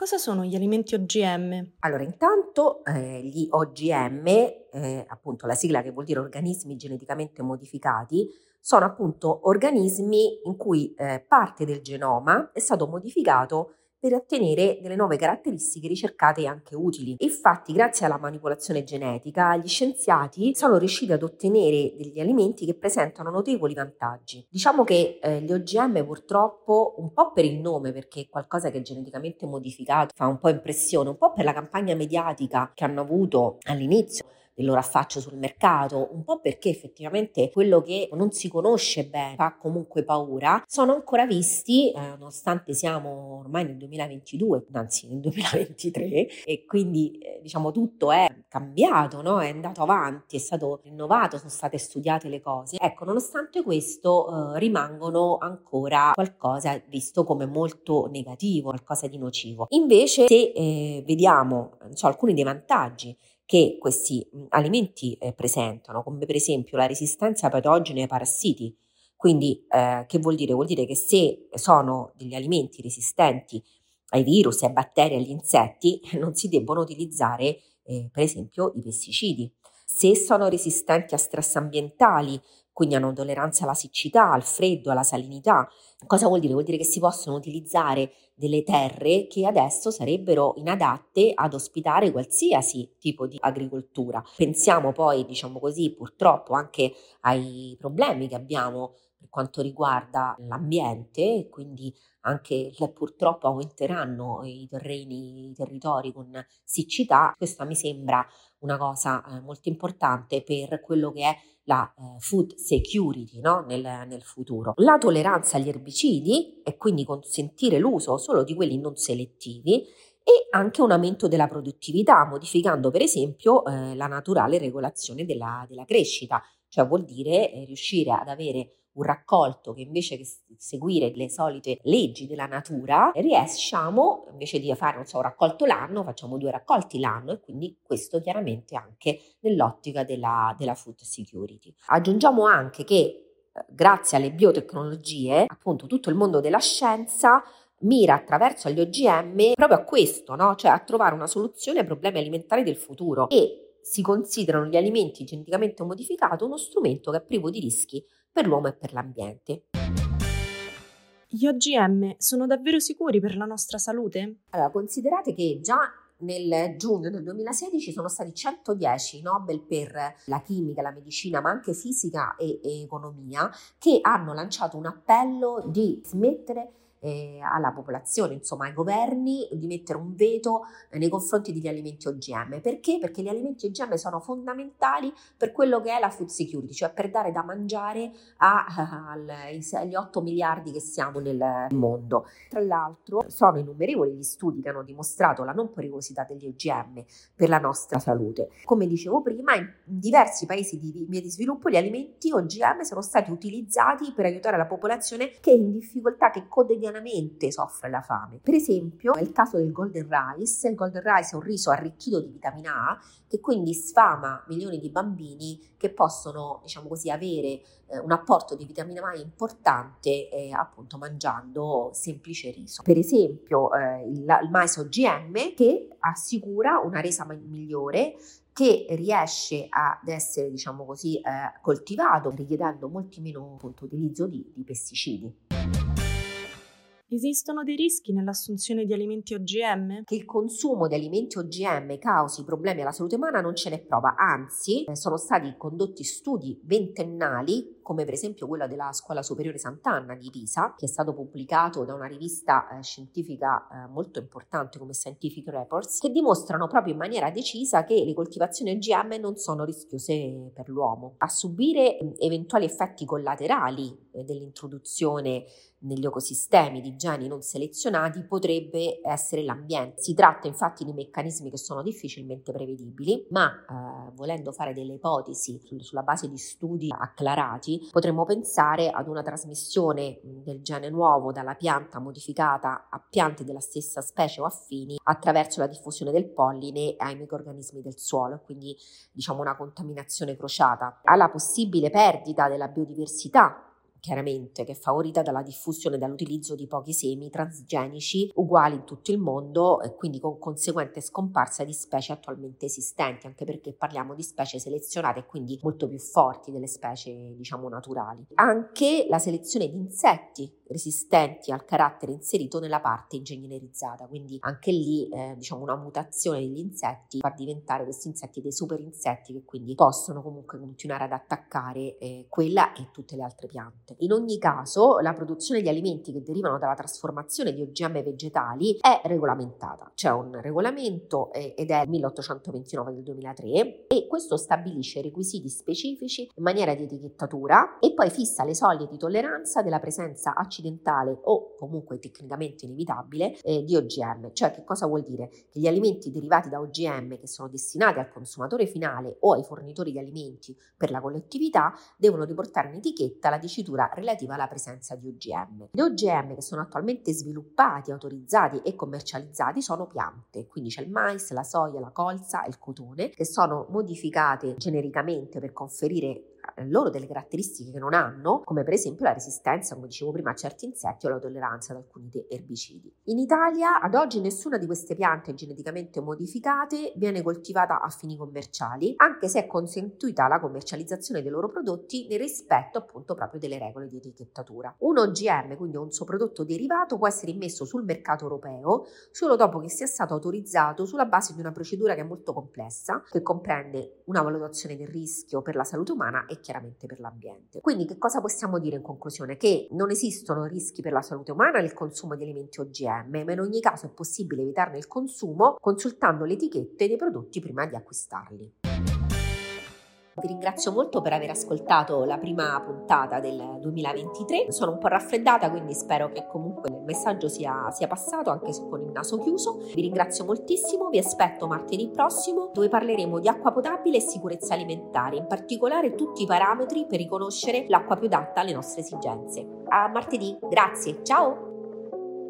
Cosa sono gli alimenti OGM? Allora, intanto eh, gli OGM, eh, appunto la sigla che vuol dire organismi geneticamente modificati, sono appunto organismi in cui eh, parte del genoma è stato modificato per ottenere delle nuove caratteristiche ricercate e anche utili. Infatti, grazie alla manipolazione genetica, gli scienziati sono riusciti ad ottenere degli alimenti che presentano notevoli vantaggi. Diciamo che eh, gli OGM purtroppo, un po' per il nome, perché è qualcosa che è geneticamente modificato, fa un po' impressione, un po' per la campagna mediatica che hanno avuto all'inizio, del loro affaccio sul mercato, un po' perché effettivamente quello che non si conosce bene fa comunque paura, sono ancora visti, eh, nonostante siamo ormai nel 2022, anzi nel 2023, e quindi eh, diciamo tutto è cambiato, no? è andato avanti, è stato rinnovato, sono state studiate le cose. Ecco, nonostante questo eh, rimangono ancora qualcosa visto come molto negativo, qualcosa di nocivo. Invece se eh, vediamo so, alcuni dei vantaggi che questi alimenti eh, presentano, come per esempio la resistenza a patogeni ai parassiti. Quindi, eh, che vuol dire? Vuol dire che se sono degli alimenti resistenti ai virus, ai batteri, agli insetti, non si debbono utilizzare, eh, per esempio, i pesticidi. Se sono resistenti a stress ambientali, quindi hanno tolleranza alla siccità, al freddo, alla salinità. Cosa vuol dire? Vuol dire che si possono utilizzare delle terre che adesso sarebbero inadatte ad ospitare qualsiasi tipo di agricoltura. Pensiamo poi, diciamo così, purtroppo anche ai problemi che abbiamo per quanto riguarda l'ambiente, quindi anche purtroppo aumenteranno i terreni, i territori con siccità. Questa mi sembra una cosa eh, molto importante per quello che è la eh, food security no? nel, nel, futuro. La tolleranza agli erbicidi e quindi consentire l'uso solo di quelli non selettivi e anche un aumento della produttività, modificando per esempio eh, la naturale regolazione della, della, crescita, cioè vuol dire eh, riuscire ad avere un raccolto che invece che seguire le solite leggi della natura, riusciamo invece di fare so, un raccolto l'anno, facciamo due raccolti l'anno e quindi questo chiaramente anche nell'ottica della, della food security. Aggiungiamo anche che eh, grazie alle biotecnologie, appunto tutto il mondo della scienza mira attraverso gli OGM proprio a questo, no? cioè a trovare una soluzione ai problemi alimentari del futuro e si considerano gli alimenti geneticamente modificati uno strumento che è privo di rischi per l'uomo e per l'ambiente. Gli OGM sono davvero sicuri per la nostra salute? Allora, considerate che già nel giugno del 2016 sono stati 110 Nobel per la chimica, la medicina, ma anche fisica e, e economia, che hanno lanciato un appello di smettere eh, alla popolazione, insomma ai governi, di mettere un veto nei confronti degli alimenti OGM. Perché? Perché gli alimenti OGM sono fondamentali per quello che è la food security, cioè per dare da mangiare agli 8 miliardi che siamo nel mondo. Tra l'altro sono innumerevoli gli studi che hanno dimostrato la non pericolosità degli OGM per la nostra salute. Come dicevo prima, in diversi paesi di via di sviluppo gli alimenti OGM sono stati utilizzati per aiutare la popolazione che è in difficoltà, che quotidianamente quotidianamente soffre la fame. Per esempio, è il caso del golden rice. Il golden rice è un riso arricchito di vitamina A che quindi sfama milioni di bambini che possono, diciamo così, avere eh, un apporto di vitamina A importante eh, appunto mangiando semplice riso. Per esempio, eh, il, il mais OGM che assicura una resa migliore che riesce ad essere, diciamo così, eh, coltivato richiedendo molti meno appunto, utilizzo di, di pesticidi. Esistono dei rischi nell'assunzione di alimenti OGM? Che il consumo di alimenti OGM causi problemi alla salute umana non ce n'è prova, anzi eh, sono stati condotti studi ventennali come per esempio quello della Scuola Superiore Sant'Anna di Pisa, che è stato pubblicato da una rivista eh, scientifica eh, molto importante come Scientific Reports, che dimostrano proprio in maniera decisa che le coltivazioni OGM non sono rischiose per l'uomo. A subire eventuali effetti collaterali eh, dell'introduzione negli ecosistemi di geni non selezionati potrebbe essere l'ambiente. Si tratta infatti di meccanismi che sono difficilmente prevedibili, ma eh, volendo fare delle ipotesi sulla base di studi acclarati, potremmo pensare ad una trasmissione del gene nuovo dalla pianta modificata a piante della stessa specie o affini attraverso la diffusione del polline ai microrganismi del suolo, quindi diciamo una contaminazione crociata. Alla possibile perdita della biodiversità chiaramente che è favorita dalla diffusione e dall'utilizzo di pochi semi transgenici uguali in tutto il mondo e quindi con conseguente scomparsa di specie attualmente esistenti, anche perché parliamo di specie selezionate e quindi molto più forti delle specie diciamo naturali. Anche la selezione di insetti resistenti al carattere inserito nella parte ingegnerizzata, quindi anche lì eh, diciamo una mutazione degli insetti fa diventare questi insetti dei super insetti che quindi possono comunque continuare ad attaccare eh, quella e tutte le altre piante. In ogni caso la produzione di alimenti che derivano dalla trasformazione di OGM vegetali è regolamentata, c'è un regolamento eh, ed è il 1829 del 2003 e questo stabilisce requisiti specifici in maniera di etichettatura e poi fissa le soglie di tolleranza della presenza accidentale accidentale o comunque tecnicamente inevitabile eh, di OGM. Cioè che cosa vuol dire? Che gli alimenti derivati da OGM che sono destinati al consumatore finale o ai fornitori di alimenti per la collettività devono riportare in etichetta la dicitura relativa alla presenza di OGM. Gli OGM che sono attualmente sviluppati, autorizzati e commercializzati sono piante, quindi c'è il mais, la soia, la colza e il cotone che sono modificate genericamente per conferire loro delle caratteristiche che non hanno, come per esempio la resistenza, come dicevo prima, a certi insetti o la tolleranza ad alcuni erbicidi. In Italia ad oggi nessuna di queste piante geneticamente modificate viene coltivata a fini commerciali, anche se è consentita la commercializzazione dei loro prodotti nel rispetto appunto proprio delle regole di etichettatura. Un OGM, quindi un suo prodotto derivato, può essere immesso sul mercato europeo solo dopo che sia stato autorizzato sulla base di una procedura che è molto complessa, che comprende una valutazione del rischio per la salute umana e chiaramente per l'ambiente. Quindi che cosa possiamo dire in conclusione? Che non esistono rischi per la salute umana nel consumo di alimenti OGM, ma in ogni caso è possibile evitarne il consumo consultando le etichette dei prodotti prima di acquistarli. Vi ringrazio molto per aver ascoltato la prima puntata del 2023. Sono un po' raffreddata, quindi spero che comunque il messaggio sia, sia passato anche se con il naso chiuso. Vi ringrazio moltissimo, vi aspetto martedì prossimo dove parleremo di acqua potabile e sicurezza alimentare, in particolare tutti i parametri per riconoscere l'acqua più adatta alle nostre esigenze. A martedì, grazie, ciao!